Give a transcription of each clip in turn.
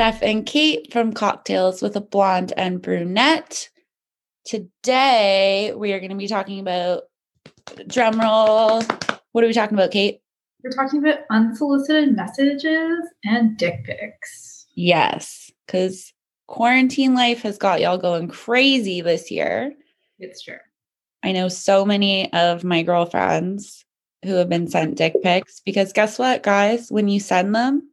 Steph and Kate from Cocktails with a Blonde and Brunette. Today, we are going to be talking about drumroll. What are we talking about, Kate? We're talking about unsolicited messages and dick pics. Yes, because quarantine life has got y'all going crazy this year. It's true. I know so many of my girlfriends who have been sent dick pics because guess what, guys? When you send them,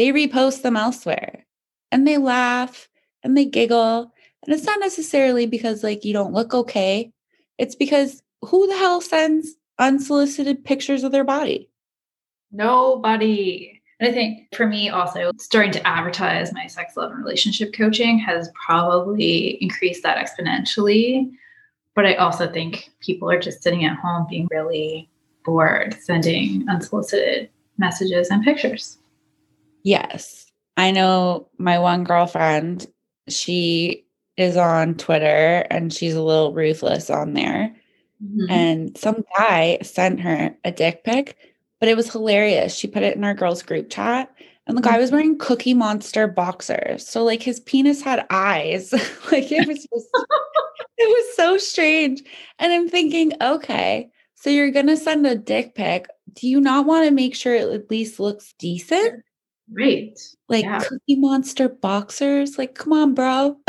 they repost them elsewhere and they laugh and they giggle. And it's not necessarily because like you don't look okay. It's because who the hell sends unsolicited pictures of their body? Nobody. And I think for me also starting to advertise my sex love and relationship coaching has probably increased that exponentially. But I also think people are just sitting at home being really bored sending unsolicited messages and pictures. Yes. I know my one girlfriend, she is on Twitter and she's a little ruthless on there. Mm-hmm. And some guy sent her a dick pic, but it was hilarious. She put it in our girls' group chat, and the guy was wearing Cookie Monster boxers. So, like, his penis had eyes. like, it was just, it was so strange. And I'm thinking, okay, so you're going to send a dick pic. Do you not want to make sure it at least looks decent? Right. Like yeah. Cookie Monster boxers. Like, come on, bro.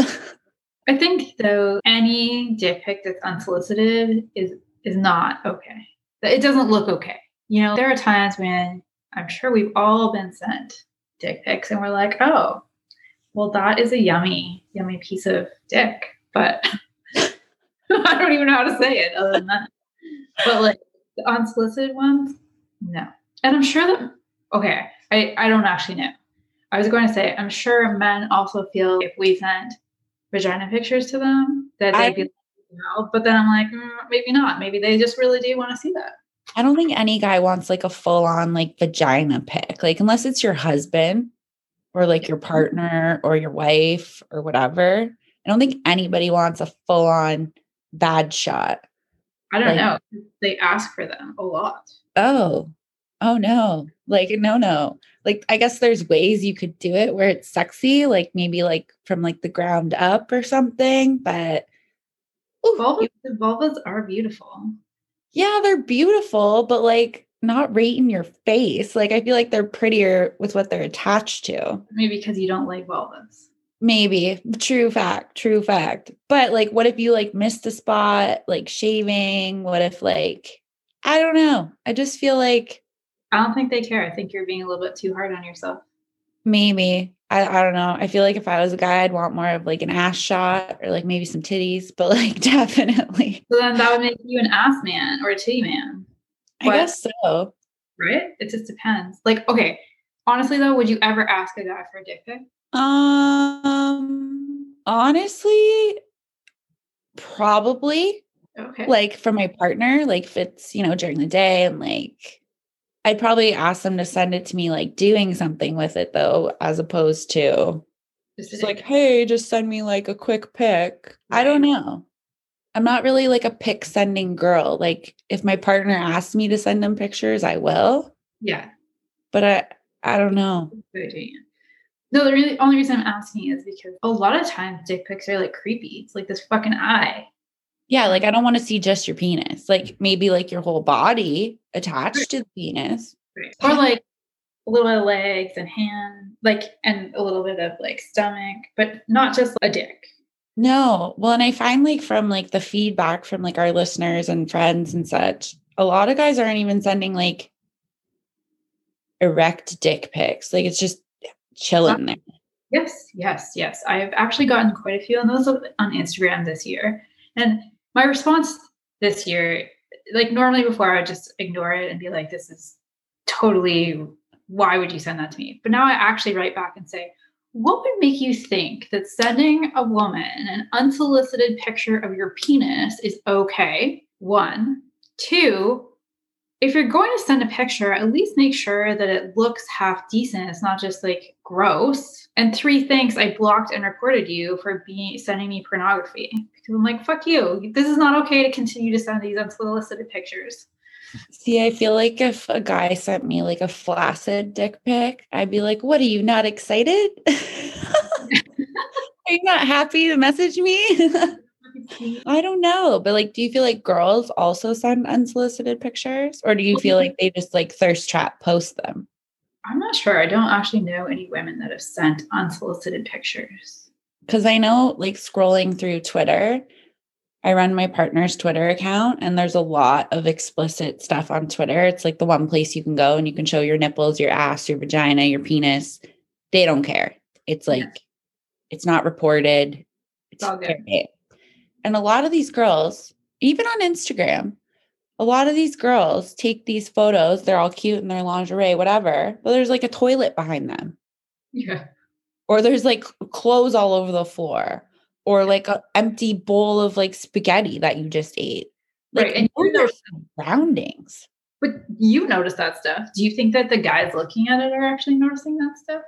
I think though any dick pic that's unsolicited is is not okay. It doesn't look okay. You know, there are times when I'm sure we've all been sent dick pics and we're like, oh, well, that is a yummy, yummy piece of dick. But I don't even know how to say it other than that. But like the unsolicited ones, no. And I'm sure that okay, I, I don't actually know. I was going to say, I'm sure men also feel if we sent vagina pictures to them that they'd be like, no, but then I'm like, mm, maybe not. Maybe they just really do want to see that. I don't think any guy wants like a full on like vagina pic, like unless it's your husband or like your partner or your wife or whatever. I don't think anybody wants a full on bad shot. I don't like, know. They ask for them a lot. Oh, oh no. Like no no. Like i guess there's ways you could do it where it's sexy like maybe like from like the ground up or something but ooh, vulvas, you, vulvas are beautiful. Yeah they're beautiful but like not right in your face. Like i feel like they're prettier with what they're attached to. Maybe because you don't like vulvas. Maybe. True fact true fact. But like what if you like missed a spot like shaving? What if like i don't know. I just feel like I don't think they care. I think you're being a little bit too hard on yourself. Maybe. I, I don't know. I feel like if I was a guy, I'd want more of like an ass shot or like maybe some titties, but like definitely. So then that would make you an ass man or a titty man. I guess so. Right? It just depends. Like, okay, honestly though, would you ever ask a guy for a dick pic? Um, honestly, probably. Okay. Like for my partner, like if it's, you know, during the day and like I'd probably ask them to send it to me like doing something with it though, as opposed to just like, hey, just send me like a quick pic. Right. I don't know. I'm not really like a pic sending girl. Like if my partner asks me to send them pictures, I will. Yeah. But I I don't know. No, the really only reason I'm asking is because a lot of times dick pics are like creepy. It's like this fucking eye. Yeah, like I don't want to see just your penis. Like mm-hmm. maybe like your whole body attached to the penis. Or like a little bit of legs and hand, like and a little bit of like stomach, but not just a dick. No. Well, and I find like from like the feedback from like our listeners and friends and such, a lot of guys aren't even sending like erect dick pics. Like it's just chilling uh, there. Yes, yes, yes. I've actually gotten quite a few of those on Instagram this year. And my response this year, like normally before, I would just ignore it and be like, this is totally, why would you send that to me? But now I actually write back and say, what would make you think that sending a woman an unsolicited picture of your penis is okay? One. Two, if you're going to send a picture, at least make sure that it looks half decent. It's not just like gross. And three, thanks. I blocked and reported you for being sending me pornography because I'm like, fuck you. This is not okay to continue to send these unsolicited pictures. See, I feel like if a guy sent me like a flaccid dick pic, I'd be like, what are you not excited? Are you not happy to message me? I don't know, but like, do you feel like girls also send unsolicited pictures, or do you feel like they just like thirst trap post them? I'm not sure. I don't actually know any women that have sent unsolicited pictures. Because I know, like, scrolling through Twitter, I run my partner's Twitter account, and there's a lot of explicit stuff on Twitter. It's like the one place you can go and you can show your nipples, your ass, your vagina, your penis. They don't care. It's like, yeah. it's not reported. It's, it's all good. And a lot of these girls, even on Instagram, a lot of these girls take these photos, they're all cute in their lingerie, whatever, but there's like a toilet behind them. Yeah. Or there's like clothes all over the floor, or like an empty bowl of like spaghetti that you just ate. Like, right. And you surroundings. But you notice that stuff. Do you think that the guys looking at it are actually noticing that stuff?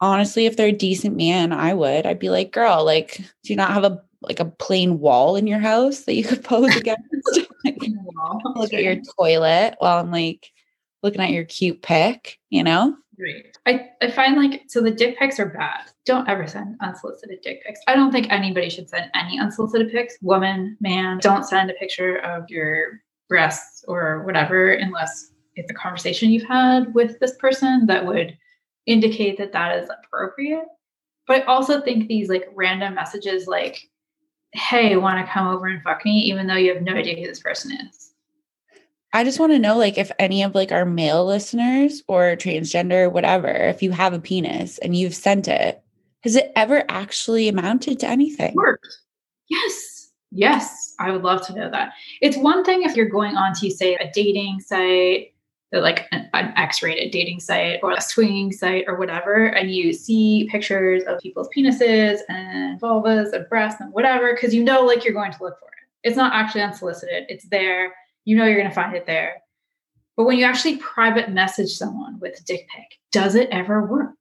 Honestly, if they're a decent man, I would. I'd be like, girl, like, do you not have a like a plain wall in your house that you could pose against. look at your toilet while I'm like looking at your cute pic, you know? Right. I, I find like so the dick pics are bad. Don't ever send unsolicited dick pics. I don't think anybody should send any unsolicited pics. Woman, man, don't send a picture of your breasts or whatever unless it's a conversation you've had with this person that would indicate that that is appropriate. But I also think these like random messages like hey, want to come over and fuck me, even though you have no idea who this person is. I just want to know, like, if any of like our male listeners or transgender, whatever, if you have a penis and you've sent it, has it ever actually amounted to anything? Worked. Yes. Yes. I would love to know that. It's one thing if you're going on to say a dating site like an, an X-rated dating site or a swinging site or whatever, and you see pictures of people's penises and vulvas and breasts and whatever, because you know, like you're going to look for it. It's not actually unsolicited. It's there. You know you're going to find it there. But when you actually private message someone with a dick pic, does it ever work?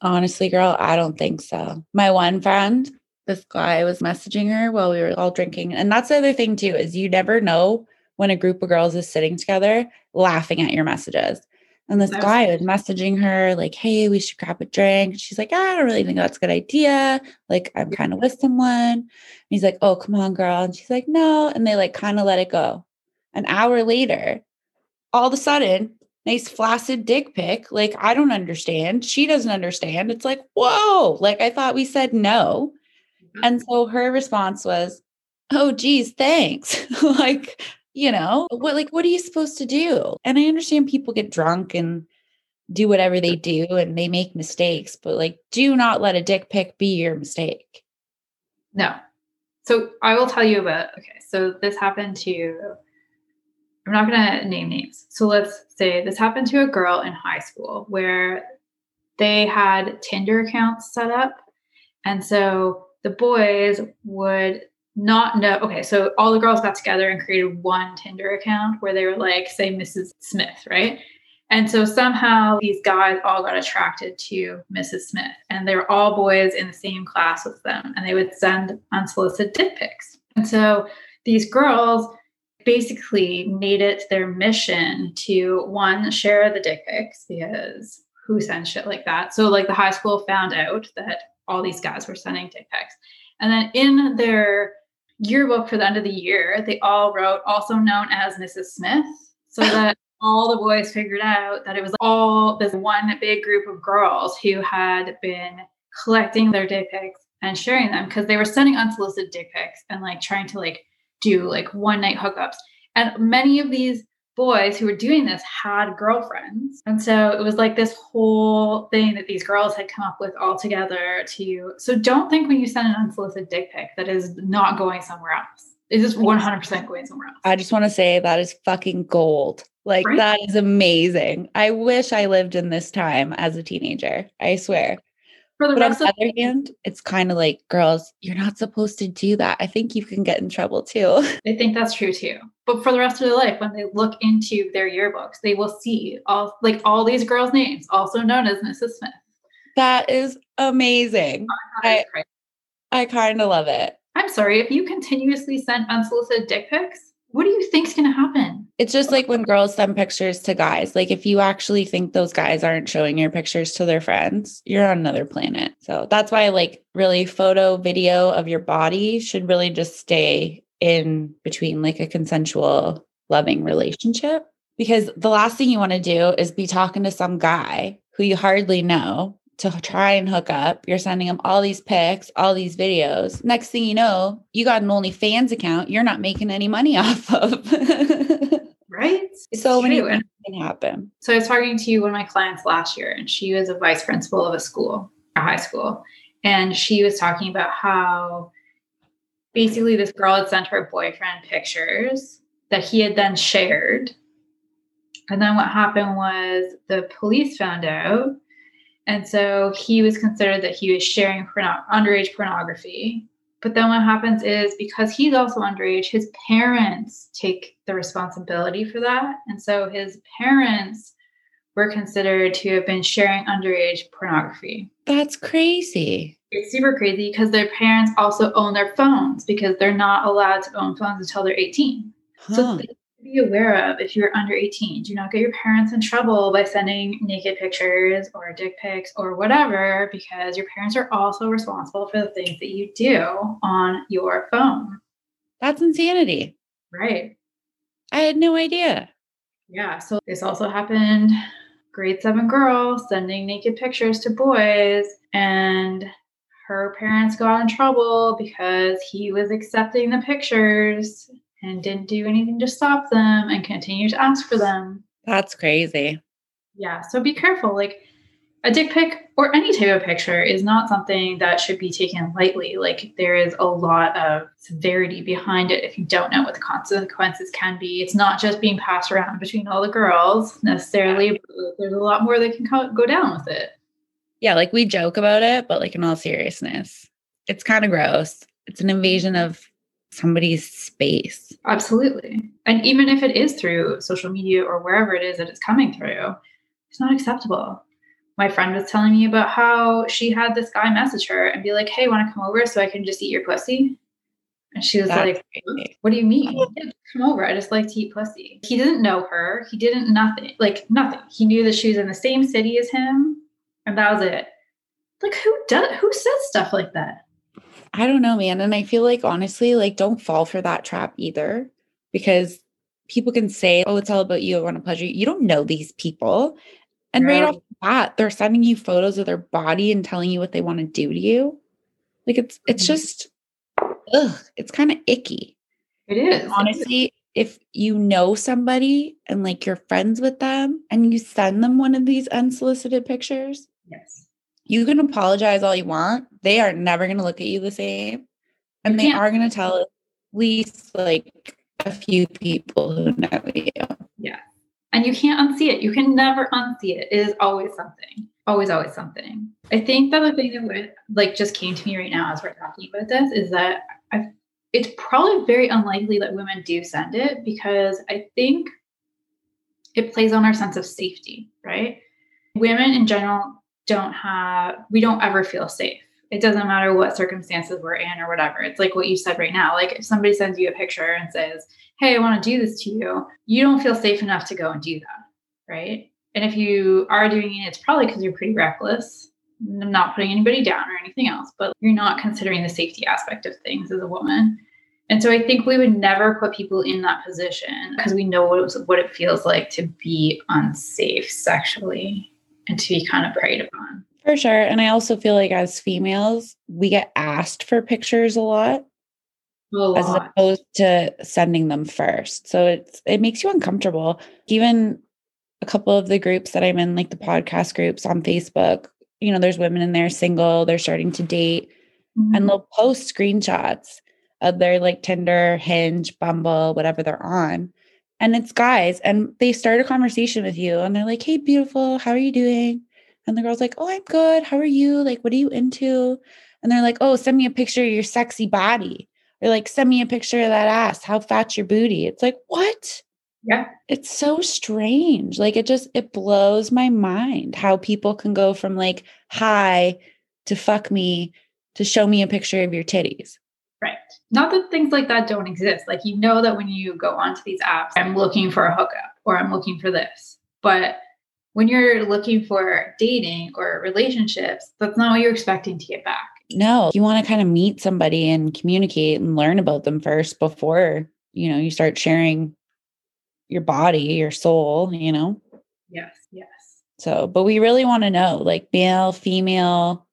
Honestly, girl, I don't think so. My one friend, this guy was messaging her while we were all drinking. And that's the other thing too, is you never know when a group of girls is sitting together laughing at your messages. And this guy was messaging her, like, hey, we should grab a drink. She's like, I don't really think that's a good idea. Like, I'm kind of with someone. And he's like, oh, come on, girl. And she's like, no. And they like kind of let it go. An hour later, all of a sudden, nice flaccid dick pic. Like, I don't understand. She doesn't understand. It's like, whoa, like I thought we said no. And so her response was, oh, geez, thanks. like, you know what like what are you supposed to do? And i understand people get drunk and do whatever they do and they make mistakes but like do not let a dick pic be your mistake. No. So i will tell you about okay so this happened to i'm not going to name names. So let's say this happened to a girl in high school where they had tinder accounts set up and so the boys would not know. Okay, so all the girls got together and created one Tinder account where they were like, say, Mrs. Smith, right? And so somehow these guys all got attracted to Mrs. Smith, and they were all boys in the same class with them, and they would send unsolicited dick pics. And so these girls basically made it their mission to one share the dick pics because who sends shit like that? So like the high school found out that all these guys were sending dick pics. And then in their yearbook for the end of the year, they all wrote also known as Mrs. Smith, so that all the boys figured out that it was all this one big group of girls who had been collecting their dick pics and sharing them because they were sending unsolicited dick pics and like trying to like do like one night hookups. And many of these boys who were doing this had girlfriends. And so it was like this whole thing that these girls had come up with all together to. So don't think when you send an unsolicited dick pic that is not going somewhere else. It is 100% going somewhere else. I just want to say that is fucking gold. Like, right? that is amazing. I wish I lived in this time as a teenager. I swear. For the but rest on the other hand, it's kind of like, girls, you're not supposed to do that. I think you can get in trouble too. I think that's true too. But for the rest of their life, when they look into their yearbooks, they will see all like all these girls' names, also known as Mrs. Smith. That is amazing. I, I kind of love it. I'm sorry, if you continuously send unsolicited dick pics, what do you think's gonna happen? It's just like when girls send pictures to guys. Like if you actually think those guys aren't showing your pictures to their friends, you're on another planet. So that's why like really photo video of your body should really just stay in between like a consensual loving relationship because the last thing you want to do is be talking to some guy who you hardly know to try and hook up. You're sending them all these pics, all these videos. Next thing you know, you got an OnlyFans account you're not making any money off of. right? It's so many things can happen. So I was talking to one of my clients last year, and she was a vice principal of a school, a high school. And she was talking about how basically this girl had sent her boyfriend pictures that he had then shared. And then what happened was the police found out and so he was considered that he was sharing porno- underage pornography. But then what happens is because he's also underage, his parents take the responsibility for that. And so his parents were considered to have been sharing underage pornography. That's crazy. It's super crazy because their parents also own their phones because they're not allowed to own phones until they're 18. Huh. So be aware of if you're under 18. Do not get your parents in trouble by sending naked pictures or dick pics or whatever, because your parents are also responsible for the things that you do on your phone. That's insanity. Right. I had no idea. Yeah. So this also happened. Grade seven girl sending naked pictures to boys, and her parents got in trouble because he was accepting the pictures and didn't do anything to stop them and continue to ask for them. That's crazy. Yeah. So be careful. Like a dick pic or any type of picture is not something that should be taken lightly. Like there is a lot of severity behind it if you don't know what the consequences can be. It's not just being passed around between all the girls necessarily. There's a lot more that can go down with it. Yeah, like we joke about it, but like in all seriousness, it's kind of gross. It's an invasion of somebody's space. Absolutely. And even if it is through social media or wherever it is that it's coming through, it's not acceptable. My friend was telling me about how she had this guy message her and be like, Hey, want to come over so I can just eat your pussy? And she was That's like, crazy. What do you mean? Come over. I just like to eat pussy. He didn't know her. He didn't nothing, like nothing. He knew that she was in the same city as him. And that was it. Like who does who says stuff like that? I don't know, man. And I feel like honestly, like don't fall for that trap either because people can say, oh, it's all about you. I want to pleasure you. You don't know these people. And right off the bat, they're sending you photos of their body and telling you what they want to do to you. Like it's it's mm-hmm. just ugh, it's kind of icky. It is. Honestly, if you know somebody and like you're friends with them and you send them one of these unsolicited pictures, yes you can apologize all you want. They are never going to look at you the same. And they are going to tell at least like a few people who know you. Yeah. And you can't unsee it. You can never unsee it. It is always something. Always, always something. I think that the thing that like just came to me right now as we're talking about this is that I it's probably very unlikely that women do send it because I think it plays on our sense of safety, right? Women in general don't have we don't ever feel safe. It doesn't matter what circumstances we're in or whatever. It's like what you said right now. Like if somebody sends you a picture and says hey i want to do this to you you don't feel safe enough to go and do that right? And if you are doing it it's probably because you're pretty reckless. I'm not putting anybody down or anything else but you're not considering the safety aspect of things as a woman. And so I think we would never put people in that position because we know what it, what it feels like to be unsafe sexually and to be kind of preyed upon. For sure. And I also feel like as females, we get asked for pictures a lot. A lot. As opposed to sending them first. So it's it makes you uncomfortable. Even a couple of the groups that I'm in, like the podcast groups on Facebook, you know, there's women in there single, they're starting to date, mm-hmm. and they'll post screenshots of their like Tinder, Hinge, Bumble, whatever they're on and it's guys and they start a conversation with you and they're like hey beautiful how are you doing? And the girl's like oh i'm good how are you? Like what are you into? And they're like oh send me a picture of your sexy body or like send me a picture of that ass how fat's your booty? It's like what? Yeah. It's so strange like it just it blows my mind how people can go from like hi to fuck me to show me a picture of your titties Right. Not that things like that don't exist. Like you know that when you go onto these apps, I'm looking for a hookup or I'm looking for this. But when you're looking for dating or relationships, that's not what you're expecting to get back. No, you want to kind of meet somebody and communicate and learn about them first before, you know, you start sharing your body, your soul, you know? Yes, yes. So, but we really want to know like male, female,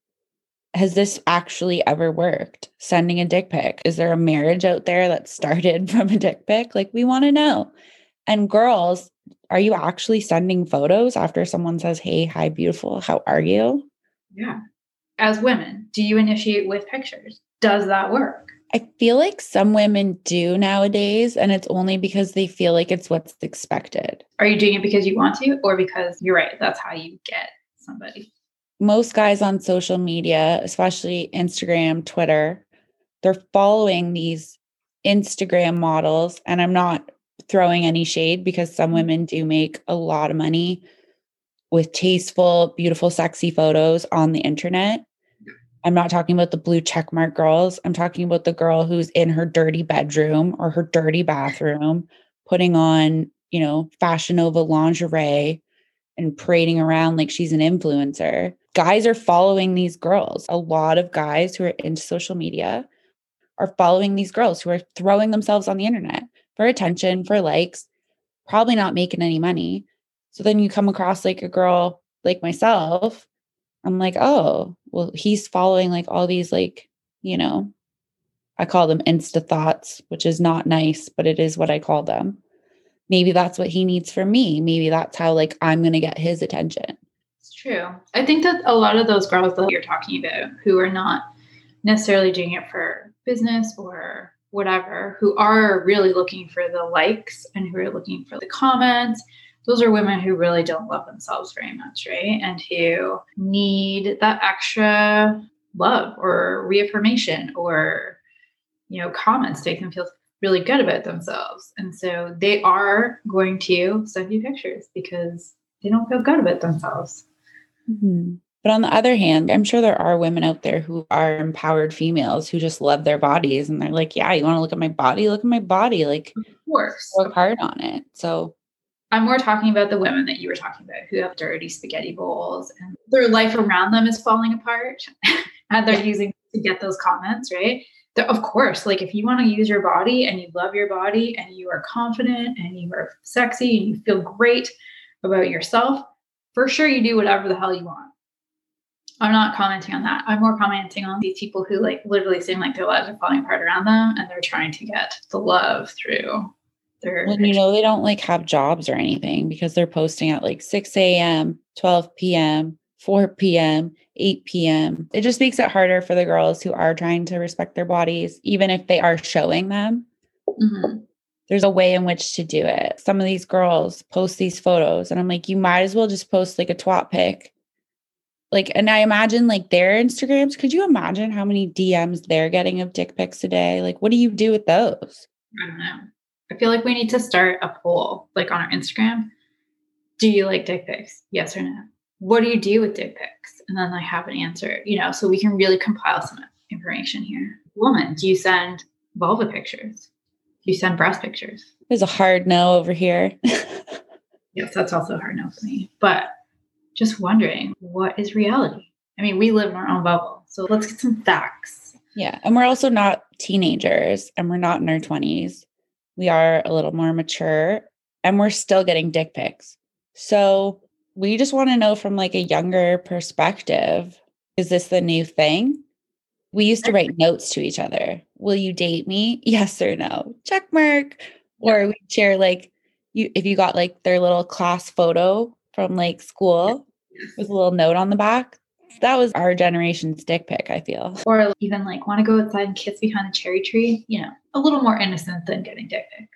has this actually ever worked? Sending a dick pic? Is there a marriage out there that started from a dick pic? Like, we want to know. And girls, are you actually sending photos after someone says, Hey, hi, beautiful, how are you? Yeah. As women, do you initiate with pictures? Does that work? I feel like some women do nowadays, and it's only because they feel like it's what's expected. Are you doing it because you want to, or because you're right? That's how you get somebody. Most guys on social media, especially Instagram, Twitter, they're following these Instagram models. And I'm not throwing any shade because some mm-hmm. women do make a lot of money with tasteful, beautiful, sexy photos on the internet. I'm not talking about the blue checkmark girls. I'm talking about the girl who's in her dirty bedroom or her dirty bathroom, putting on, you know, Fashion Nova lingerie and parading around like she's an influencer. Guys are following these girls. A lot of guys who are into social media are following these girls who are throwing themselves on the internet for attention, for likes, probably not making any money. So then you come across like a girl like myself. I'm like, oh, well, he's following like all these, like, you know, I call them insta thoughts, which is not nice, but it is what I call them. Maybe that's what he needs from me. Maybe that's how like I'm going to get his attention. True. I think that a lot of those girls that you're talking about who are not necessarily doing it for business or whatever, who are really looking for the likes and who are looking for the comments, those are women who really don't love themselves very much, right? And who need that extra love or reaffirmation or, you know, comments to make them feel really good about themselves. And so they are going to send you pictures because they don't feel good about themselves. Mm-hmm. But on the other hand, I'm sure there are women out there who are empowered females who just love their bodies and they're like, yeah, you want to look at my body? Look at my body. Like, of course, work hard on it. So, I'm more talking about the women that you were talking about who have dirty spaghetti bowls and their life around them is falling apart and they're using to get those comments, right? They're, of course, like if you want to use your body and you love your body and you are confident and you are sexy and you feel great about yourself, for sure you do whatever the hell you want I'm not commenting on that. I'm more commenting on these people who like literally seem like their lives are falling apart around them and they're trying to get the love through their when you know they don't like have jobs or anything because they're posting at like 6 a.m., 12 p.m., 4 p.m., 8 p.m. It just makes it harder for the girls who are trying to respect their bodies, even if they are showing them. Mm-hmm. There's a way in which to do it. Some of these girls post these photos, and I'm like, you might as well just post like a twat pic. Like and i imagine like their instagrams could you imagine how many dms they're getting of dick pics a day? Like what do you do with those? I don't know. I feel like we need to start a poll like on our instagram. Do you like dick pics? Yes or no? What do you do with dick pics? And then i have an answer you know so we can really compile some information here. Woman do you send vulva pictures you send breast pictures there's a hard no over here yes that's also a hard no for me but just wondering what is reality? I mean, we live in our own bubble. So let's get some facts. Yeah. And we're also not teenagers and we're not in our 20s. We are a little more mature and we're still getting dick pics. So we just want to know from like a younger perspective is this the new thing? We used to write notes to each other. Will you date me? Yes or no? Check mark. Or we share like you if you got like their little class photo from like school with a little note on the back. That was our generation's dick pic, I feel. Or even like want to go outside and kiss behind a cherry tree, you know, a little more innocent than getting dick pics.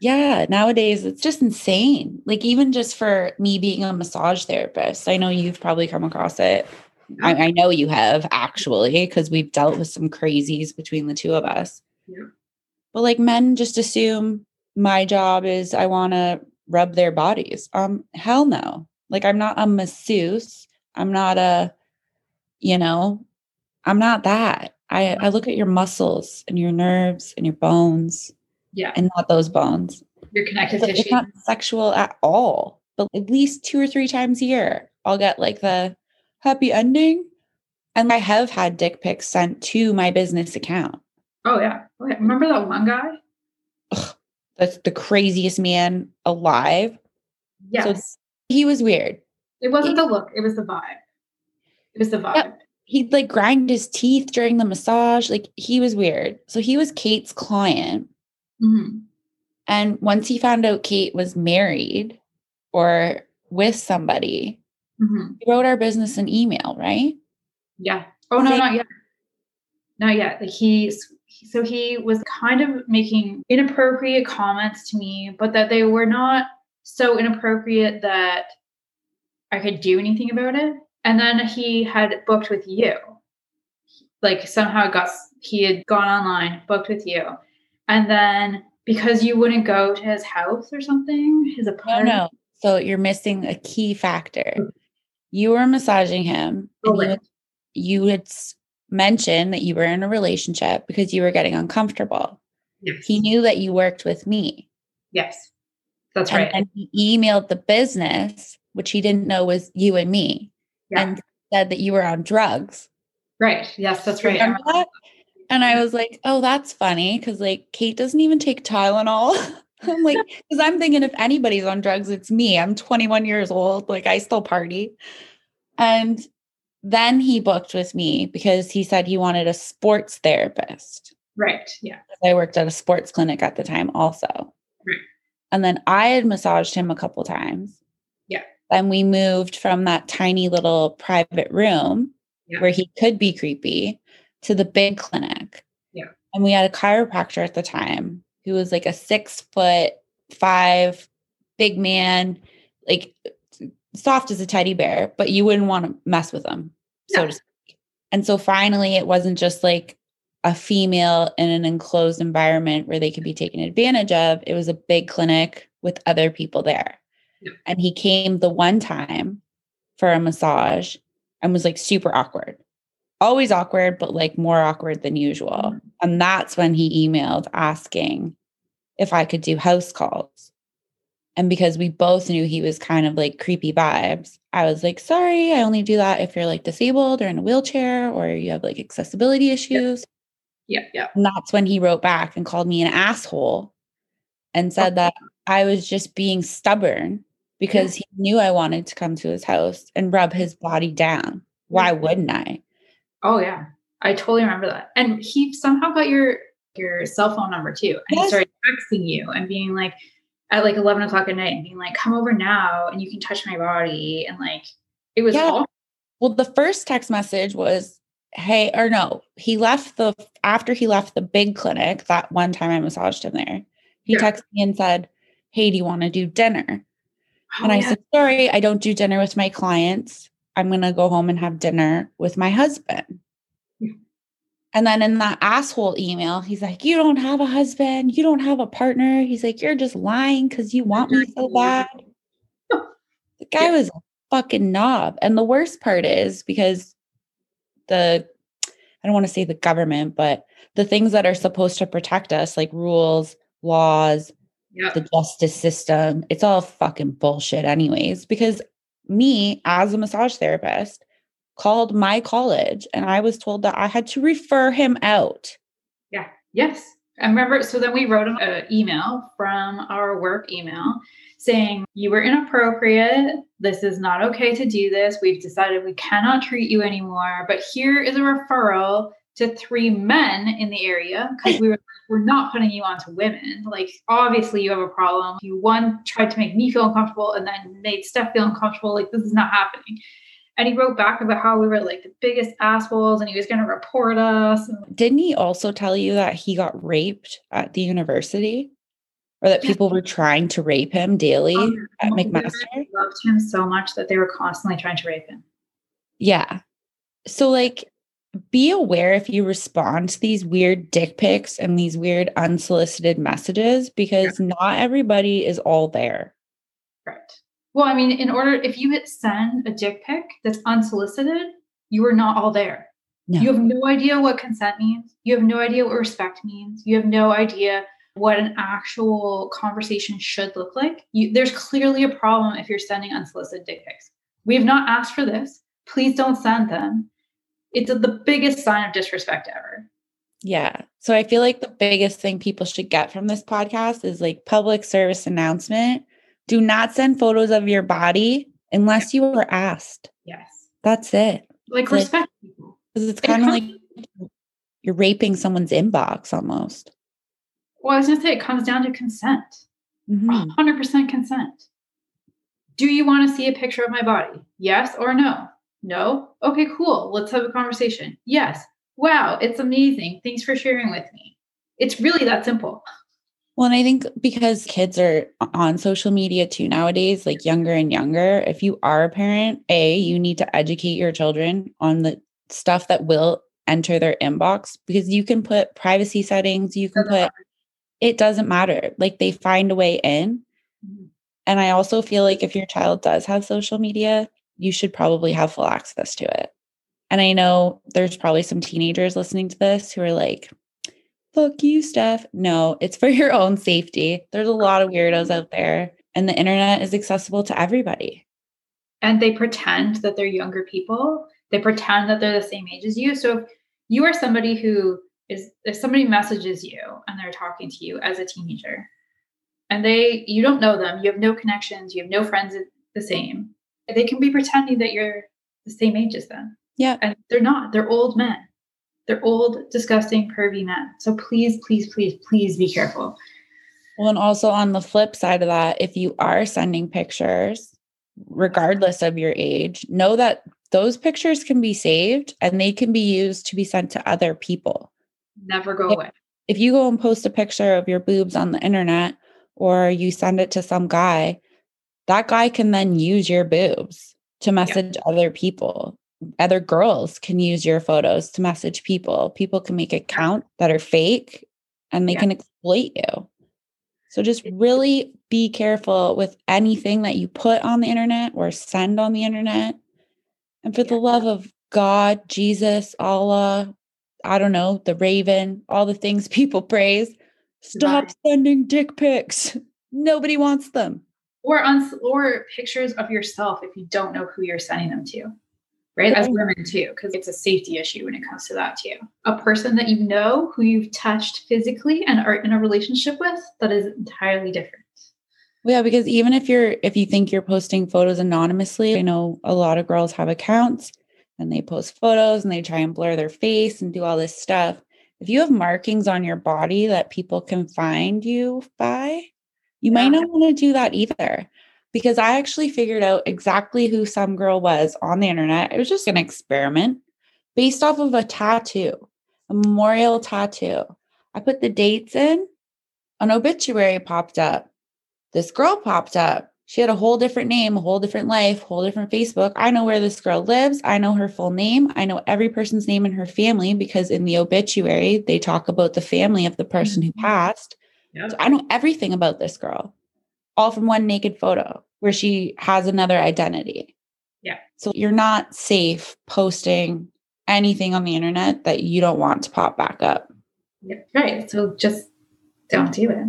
Yeah, nowadays it's just insane. Like even just for me being a massage therapist, I know you've probably come across it. I, I know you have actually, because we've dealt with some crazies between the two of us. Yeah. But like men just assume my job is I want to rub their bodies. Um, hell no. Like I'm not a masseuse. I'm not a, you know, I'm not that. I, I look at your muscles and your nerves and your bones Yeah. and not those bones. Your connective It's, tissue. it's not sexual at all. But at least two or three times a year, I'll get like the happy ending. And I have had dick pics sent to my business account. oh yeah. Remember that one guy? That's the craziest man alive. Yes. He was weird. it wasn't the look, it was the vibe. It was the vibe. Yep. He'd like grind his teeth during the massage. Like he was weird. So he was Kate's client. Mhm. And once he found out Kate was married or with somebody, Mhm. he wrote our business an email, right? Yeah. Oh no, Same- not yet. Not yet. Like he's so he was kind of making inappropriate comments to me, but that they were not so inappropriate that I could do anything about it. And then he had booked with you. Like somehow it got he had gone online, booked with you. And then because you wouldn't go to his house or something, his No, apartment. no. So you're missing a key factor. You were massaging him. Oh, you, you had mentioned that you were in a relationship because you were getting uncomfortable. Yes. He knew that you worked with me. Yes. That's And right. And he emailed the business, which he didn't know was you and me, yeah. and said that you were on drugs. right. Yes, that's right. Remember that? And I was like, oh, that's funny because like Kate doesn't even take Tylenol. I'm like, because I'm thinking if anybody's on drugs, it's me. I'm 21 years old. Like I still party. And then he booked with me because he said he wanted a sports therapist. Right. Yeah. I worked at a sports clinic at the time also. Right. And then I had massaged him a couple times. Yeah. Then we moved from that tiny little private room Yeah. where he could be creepy to the big clinic. Yeah. And we had a chiropractor at the time who was like a six foot five big man, like soft as a teddy bear, but you wouldn't want to mess with him, so Yeah. to speak. And so finally, it wasn't just like a female in an enclosed environment where they could be taken advantage of. It was a big clinic with other people there. Yeah. And he came the one time for a massage and was like super awkward. Always awkward, but like more awkward than usual. Mhm. And that's when he emailed asking if I could do house calls. And because we both knew he was kind of like creepy vibes, I was like, sorry, I only do that if you're like disabled or in a wheelchair or you have like accessibility issues. Yeah. Yeah. And that's when he wrote back and called me an asshole and said that I was just being stubborn because he knew I wanted to come to his house and rub his body down. Why wouldn't I? Oh yeah. I totally remember that. And he somehow got your your cell phone number too. And he started texting you and being like at like eleven o'clock at night and being like, come over now and you can touch my body. And like it was Yeah. Well, the first text message was, hey, or no, he left the, after he left the big clinic, that one time I massaged him there, he Yeah. texted me and said, hey, do you want to do dinner? and Oh, I yeah. said, sorry, I don't do dinner with my clients. I'm going to go home and have dinner with my husband. And then in that asshole email, he's like, You don't have a husband. You don't have a partner. He's like, You're just lying because you want me so bad. The guy was a fucking knob. And the worst part is because the, I don't want to say the government, but the things that are supposed to protect us, like rules, laws, the justice system. It's all fucking bullshit, anyways. Because me, as a massage therapist, called my college and I was told that I had to refer him out. Yeah. Yes. I remember. So then we wrote him an email from our work email saying, You were inappropriate. This is not okay to do this. We've decided we cannot treat you anymore. But here is a referral to three men in the area because we were we're not putting you on to women. Like obviously you have a problem. You one tried to make me feel uncomfortable and then made Steph feel uncomfortable. Like this is not happening. And he wrote back about how we were like the biggest assholes and he was gonna report us. Didn't he also tell you that he got raped at the university? Or that people were trying to rape him daily Um, at McMaster? parents loved him so much that they were constantly trying to rape him. Yeah. So, like, be aware if you respond to these weird dick pics and these weird unsolicited messages because not everybody is all there. Right. Well, I mean, in order if you hit send a dick pic that's unsolicited, you are not all there. No. You have no idea what consent means. You have no idea what respect means. You have no idea what an actual conversation should look like. You, there's clearly a problem if you're sending unsolicited dick pics. We have not asked for this. Please don't send them. It's a, the biggest sign of disrespect ever. Yeah. So I feel like the biggest thing people should get from this podcast is like public service announcement. Do not send photos of your body unless you were asked. Yes. That's it. Like it's respect like, people. Because it's kind of like you're raping someone's inbox almost. Well, I was gonna say it comes down to consent. Mm-hmm. 100% consent. Do you want to see a picture of my body? Yes or no? No? Okay, cool. Let's have a conversation. Yes. Wow, it's amazing. Thanks for sharing with me. It's really that simple. Well, and I think because kids are on social media too nowadays, like younger and younger, if you are a parent, A, you need to educate your children on the stuff that will enter their inbox because you can put privacy settings, you can put it doesn't matter. Like they find a way in. Mm-hmm. And I also feel like if your child does have social media, you should probably have full access to it. And I know there's probably some teenagers listening to this who are like, fuck you, Steph. No, it's for your own safety. There's a lot of weirdos out there, and the internet is accessible to everybody. And they pretend that they're younger people. They pretend that they're the same age as you. So if you are somebody who is, if somebody messages you and they're talking to you as a teenager, and they, you don't know them, you have no connections, you have no friends the same, they can be pretending that you're the same age as them. Yeah. And they're not. They're old men. They're old, disgusting, pervy men. So please, please, please, please be careful. Well, and also on the flip side of that, if you are sending pictures, regardless of your age, know that those pictures can be saved and they can be used to be sent to other people. Never go if, away. If you go and post a picture of your boobs on the internet or you send it to some guy, that guy can then use your boobs to message yep. other people other girls can use your photos to message people. People can make accounts that are fake and they yeah. can exploit you. So just really be careful with anything that you put on the internet or send on the internet. And for yeah. the love of God, Jesus, Allah, I don't know, the raven, all the things people praise, stop right. sending dick pics. Nobody wants them. Or uns- or pictures of yourself if you don't know who you're sending them to right? As women too, because it's a safety issue when it comes to that too. A person that you know who you've touched physically and are in a relationship with, that is entirely different. Yeah, because even if you're if you think you're posting photos anonymously, I know a lot of girls have accounts and they post photos and they try and blur their face and do all this stuff. If you have markings on your body that people can find you by, you yeah. might not want to do that either because I actually figured out exactly who some girl was on the internet. It was just an experiment based off of a tattoo, a memorial tattoo. I put the dates in, an obituary popped up. This girl popped up. She had a whole different name, a whole different life, whole different Facebook. I know where this girl lives. I know her full name. I know every person's name in her family because in the obituary, they talk about the family of the person who mm-hmm. passed. Yep. So I know everything about this girl all from one naked photo where she has another identity. Yeah. So you're not safe posting anything on the internet that you don't want to pop back up. Yeah, right. So just don't do it.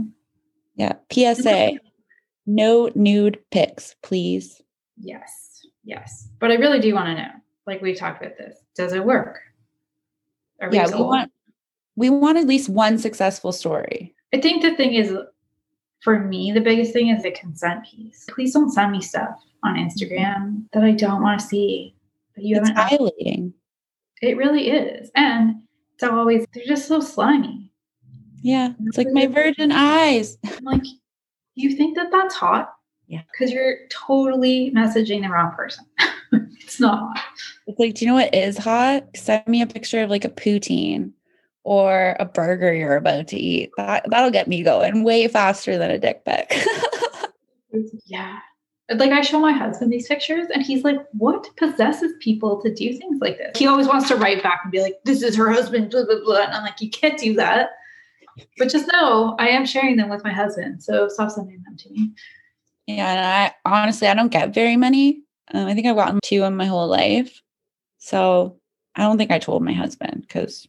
Yeah. PSA no nude pics, please. Yes. Yes. But I really do want to know, like we've talked about this, does it work? We yeah, we want we want at least one successful story. I think the thing is for me, the biggest thing is the consent piece. Please don't send me stuff on mm-hmm. Instagram that I don't want to see. That you it's haven't violating. It really is. And it's always, they're just so slimy. Yeah. It's like my virgin eyes. I'm like, you think that that's hot? Yeah. Because you're totally messaging the wrong person. it's not hot. It's like, do you know what is hot? Send me a picture of like a poutine or a burger you're about to eat. That that'll get me going way faster than a dick pic. yeah. Like I show my husband these pictures and he's like, what possesses people to do things like this? He always wants to write back and be like, this is her husband, blah, blah, blah. And I'm like, you can't do that. But just know I am sharing them with my husband. So stop sending them to me. Yeah. And I honestly, I don't get very many. Um, I think I've gotten two in my whole life. So I don't think I told my husband because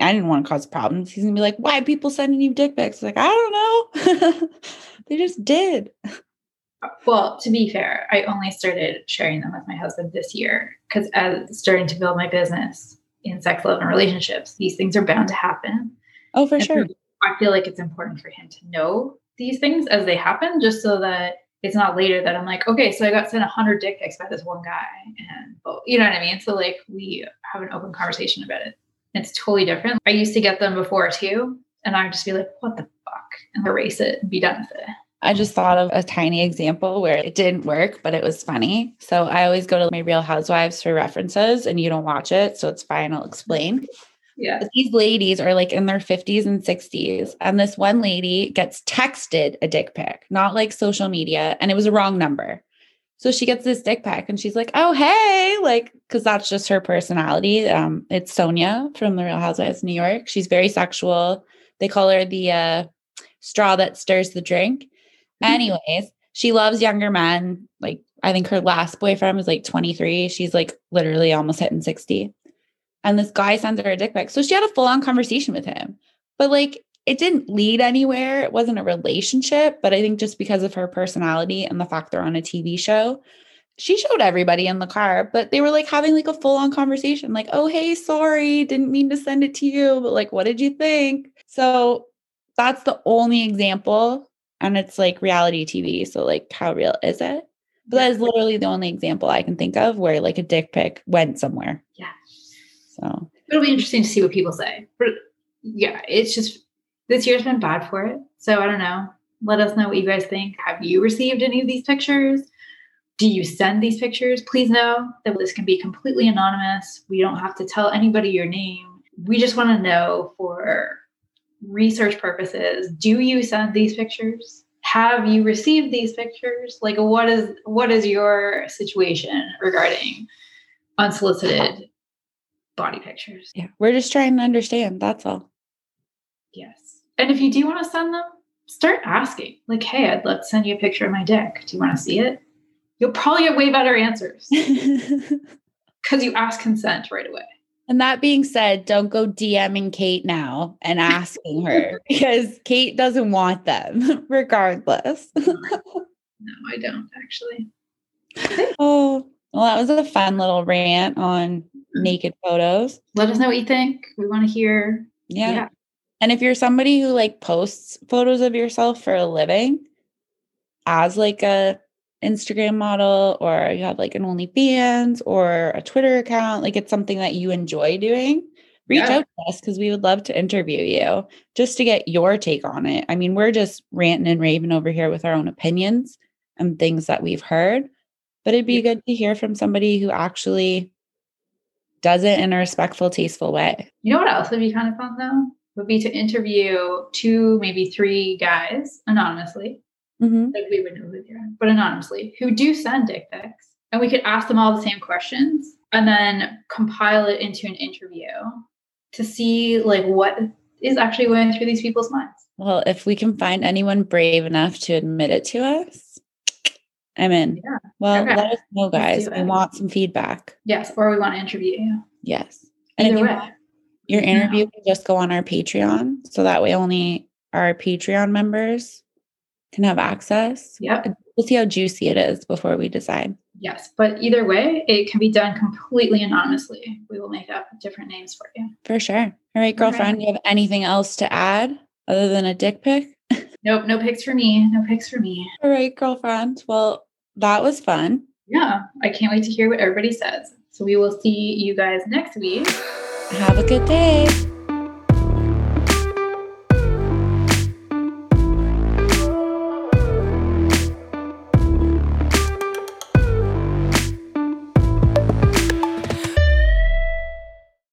I didn't want to cause problems. He's gonna be like, why people sending you dick pics? Like, I don't know. they just did. Uh, well, to be fair, I only started sharing them with my husband this year because as starting to build my business in sex, love, and relationships, these things are bound to happen. Oh, for and sure. I feel like it's important for him to know these things as they happen, just so that it's not later that I'm like, okay, so I got sent a hundred dick pics by this one guy, and you know what I mean. So like we have an open conversation about it. It's totally different. I used to get them before too, and I'd just be like, what the fuck, and erase it and be done with it. I just thought of a tiny example where it didn't work, but it was funny. So I always go to my Real Housewives for references, and you don't watch it, so it's fine. I'll explain. Yeah. But these ladies are like in their 50s and 60s. And this one lady gets texted a dick pic, not like social media, and it was a wrong number. So she gets this dick pic and she's like, oh, hey, like, because that's just her personality. Um, it's Sonja from the Real Housewives of New York. She's very sexual. They call her the uh, straw that stirs the drink. Mm-hmm. Anyways, she loves younger men. Like, I think her last boyfriend was like 23. She's like literally almost hitting 60. And this guy sends her a dick pic. So she had a full on conversation with him. But like, it didn't lead anywhere. It wasn't a relationship, but I think just because of her personality and the fact they're on a TV show, she showed everybody in the car, but they were like having like a full on conversation, like, oh, hey, sorry, didn't mean to send it to you, but like, what did you think? So that's the only example. And it's like reality TV. So, like, how real is it? But that is literally the only example I can think of where like a dick pic went somewhere. Yeah. So it'll be interesting to see what people say. But yeah, it's just this year's been bad for it. So I don't know. Let us know what you guys think. Have you received any of these pictures? Do you send these pictures? Please know that this can be completely anonymous. We don't have to tell anybody your name. We just want to know for research purposes do you send these pictures? Have you received these pictures? Like what is what is your situation regarding unsolicited body pictures? Yeah, we're just trying to understand. That's all. Yes. And if you do want to send them, start asking. Like, hey, I'd love to send you a picture of my dick. Do you want to see it? You'll probably get way better answers because you ask consent right away. And that being said, don't go DMing Kate now and asking her because Kate doesn't want them, regardless. no, I don't actually. Oh, well, that was a fun little rant on mm-hmm. naked photos. Let us know what you think. We want to hear. Yeah. yeah. And if you're somebody who like posts photos of yourself for a living as like a Instagram model or you have like an OnlyFans or a Twitter account, like it's something that you enjoy doing, reach yeah. out to us because we would love to interview you just to get your take on it. I mean, we're just ranting and raving over here with our own opinions and things that we've heard, but it'd be yeah. good to hear from somebody who actually does it in a respectful, tasteful way. You know what else would be kind of fun though? Would be to interview two, maybe three guys anonymously. Mm-hmm. Like we would know who they are, but anonymously, who do send dick pics. And we could ask them all the same questions and then compile it into an interview to see like what is actually going through these people's minds. Well, if we can find anyone brave enough to admit it to us, I'm in. Yeah. Well, okay. let us know, guys. We want some feedback. Yes, or we want to interview you. Yes. And Either way. Want, your interview can just go on our Patreon. So that way only our Patreon members can have access. Yep. We'll see how juicy it is before we decide. Yes. But either way, it can be done completely anonymously. We will make up different names for you. For sure. All right, girlfriend. Do you have anything else to add other than a dick pic? nope. No pics for me. No pics for me. All right, girlfriend. Well, that was fun. Yeah. I can't wait to hear what everybody says. So we will see you guys next week. Have a good day.